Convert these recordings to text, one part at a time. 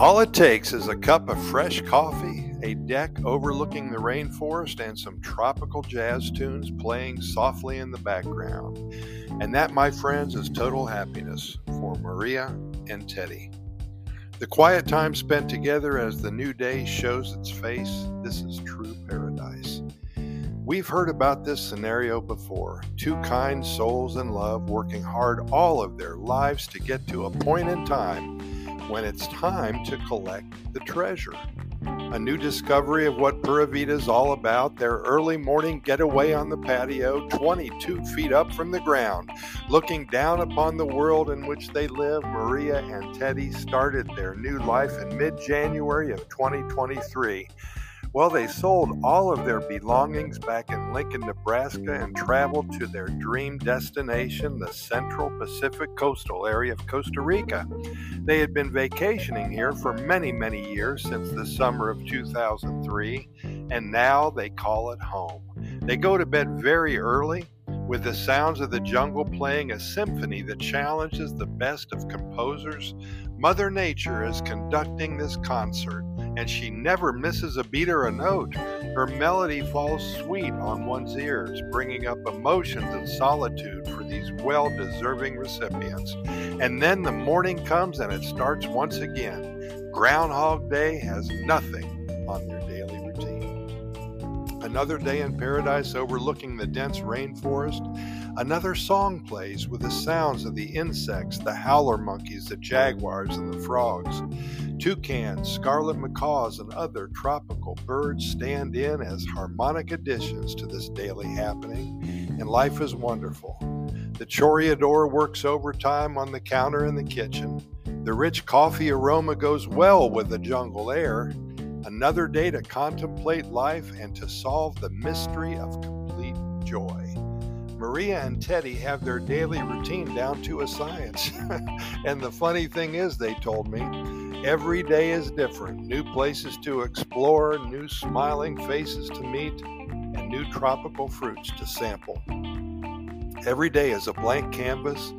All it takes is a cup of fresh coffee, a deck overlooking the rainforest, and some tropical jazz tunes playing softly in the background. And that, my friends, is total happiness for Maria and Teddy. The quiet time spent together as the new day shows its face, this is true paradise. We've heard about this scenario before two kind souls in love working hard all of their lives to get to a point in time when it's time to collect the treasure. A new discovery of what Pura Vida is all about, their early morning getaway on the patio, 22 feet up from the ground. Looking down upon the world in which they live, Maria and Teddy started their new life in mid January of 2023. Well, they sold all of their belongings back in Lincoln, Nebraska, and traveled to their dream destination, the Central Pacific coastal area of Costa Rica. They had been vacationing here for many, many years since the summer of 2003, and now they call it home. They go to bed very early with the sounds of the jungle playing a symphony that challenges the best of composers. Mother Nature is conducting this concert and she never misses a beat or a note. Her melody falls sweet on one's ears, bringing up emotions and solitude for these well deserving recipients. And then the morning comes and it starts once again. Groundhog Day has nothing on their daily routine. Another day in paradise overlooking the dense rainforest. Another song plays with the sounds of the insects, the howler monkeys, the jaguars, and the frogs. Toucans, scarlet macaws, and other tropical birds stand in as harmonic additions to this daily happening, and life is wonderful. The chorreador works overtime on the counter in the kitchen. The rich coffee aroma goes well with the jungle air. Another day to contemplate life and to solve the mystery of complete joy. Maria and Teddy have their daily routine down to a science. and the funny thing is, they told me, Every day is different. New places to explore, new smiling faces to meet, and new tropical fruits to sample. Every day is a blank canvas.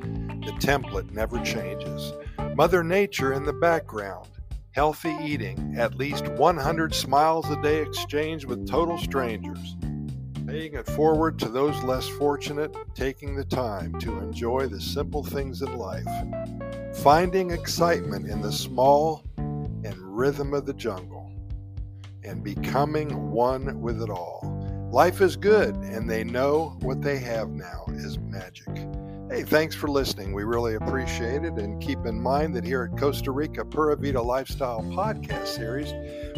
The template never changes. Mother Nature in the background. Healthy eating. At least 100 smiles a day exchanged with total strangers. Paying it forward to those less fortunate, taking the time to enjoy the simple things in life finding excitement in the small and rhythm of the jungle, and becoming one with it all. Life is good, and they know what they have now is magic. Hey, thanks for listening. We really appreciate it. And keep in mind that here at Costa Rica Pura Vida Lifestyle Podcast Series,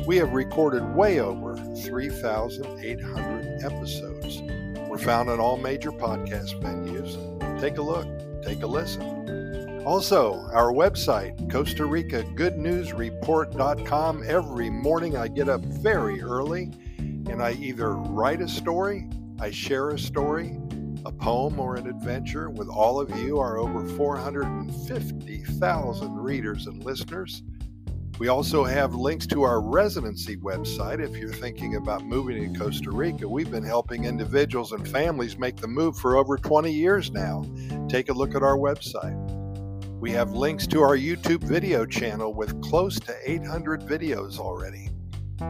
we have recorded way over 3,800 episodes. We're found on all major podcast venues. Take a look, take a listen. Also, our website, Costa Rica Good News Report.com. Every morning I get up very early and I either write a story, I share a story, a poem, or an adventure with all of you, our over 450,000 readers and listeners. We also have links to our residency website if you're thinking about moving to Costa Rica. We've been helping individuals and families make the move for over 20 years now. Take a look at our website. We have links to our YouTube video channel with close to 800 videos already.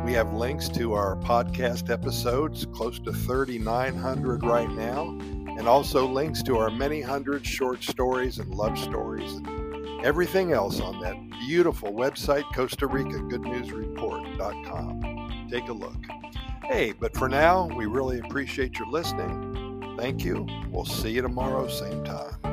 We have links to our podcast episodes, close to 3,900 right now, and also links to our many hundred short stories and love stories and everything else on that beautiful website, Costa Rica Good News Report.com. Take a look. Hey, but for now, we really appreciate your listening. Thank you. We'll see you tomorrow, same time.